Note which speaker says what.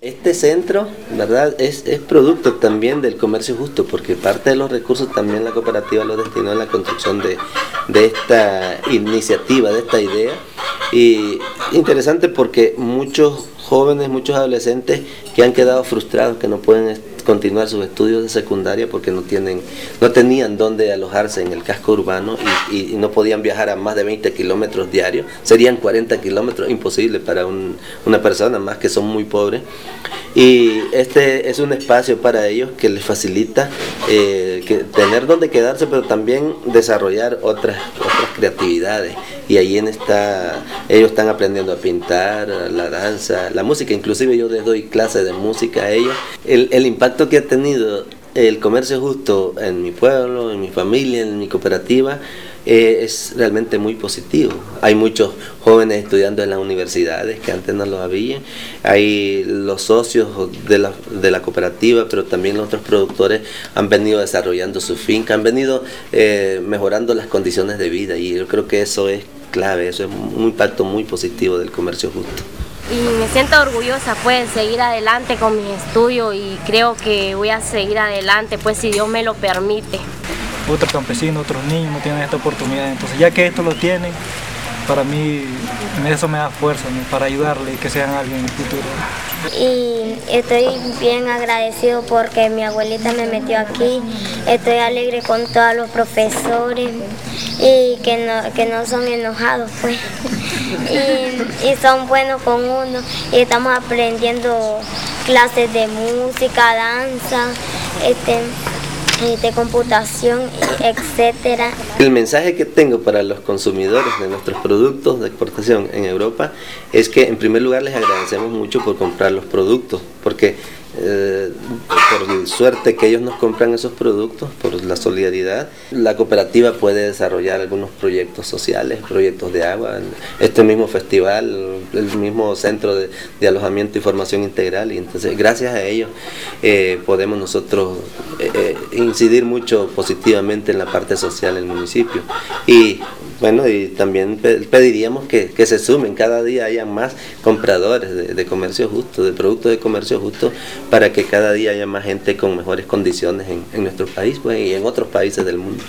Speaker 1: Este centro, ¿verdad? Es, es, producto también del comercio justo, porque parte de los recursos también la cooperativa lo destinó en la construcción de, de esta iniciativa, de esta idea. Y interesante porque muchos jóvenes, muchos adolescentes que han quedado frustrados, que no pueden continuar sus estudios de secundaria porque no tienen, no tenían dónde alojarse en el casco urbano y, no podían viajar a más de 20 kilómetros diarios, serían 40 kilómetros, imposible para una persona, más que son muy pobres. Y este es un espacio para ellos que les facilita eh, tener donde quedarse, pero también desarrollar otras, otras creatividades. Y ahí en está, ellos están aprendiendo a pintar, la danza, la música, inclusive yo les doy clases de música a ellos. El, el impacto que ha tenido el comercio justo en mi pueblo, en mi familia, en mi cooperativa, eh, es realmente muy positivo. Hay muchos jóvenes estudiando en las universidades que antes no lo había. Hay los socios de la, de la cooperativa, pero también los otros productores han venido desarrollando su finca, han venido eh, mejorando las condiciones de vida y yo creo que eso es clave, eso es un impacto muy positivo del comercio justo
Speaker 2: y me siento orgullosa pues seguir adelante con mi estudio y creo que voy a seguir adelante pues si Dios me lo permite
Speaker 3: otros campesinos, otros niños no tienen esta oportunidad. Entonces ya que esto lo tienen, para mí eso me da fuerza para ayudarle y que sean alguien en el futuro.
Speaker 4: Y estoy bien agradecido porque mi abuelita me metió aquí, estoy alegre con todos los profesores y que no, que no son enojados pues. Y, y son buenos con uno y estamos aprendiendo clases de música, danza, este, de computación, etcétera.
Speaker 1: El mensaje que tengo para los consumidores de nuestros productos de exportación en Europa es que en primer lugar les agradecemos mucho por comprar los productos, porque eh, suerte que ellos nos compran esos productos, por la solidaridad, la cooperativa puede desarrollar algunos proyectos sociales, proyectos de agua, este mismo festival, el mismo centro de, alojamiento y formación integral, y entonces gracias a ellos eh, podemos nosotros eh, incidir mucho positivamente en la parte social del municipio. Y bueno, y también pediríamos que, se sumen, cada día haya más compradores de, comercio justo, de productos de comercio justo, para que cada día haya más gente con mejores condiciones en, nuestro país pues, y en otros países del mundo.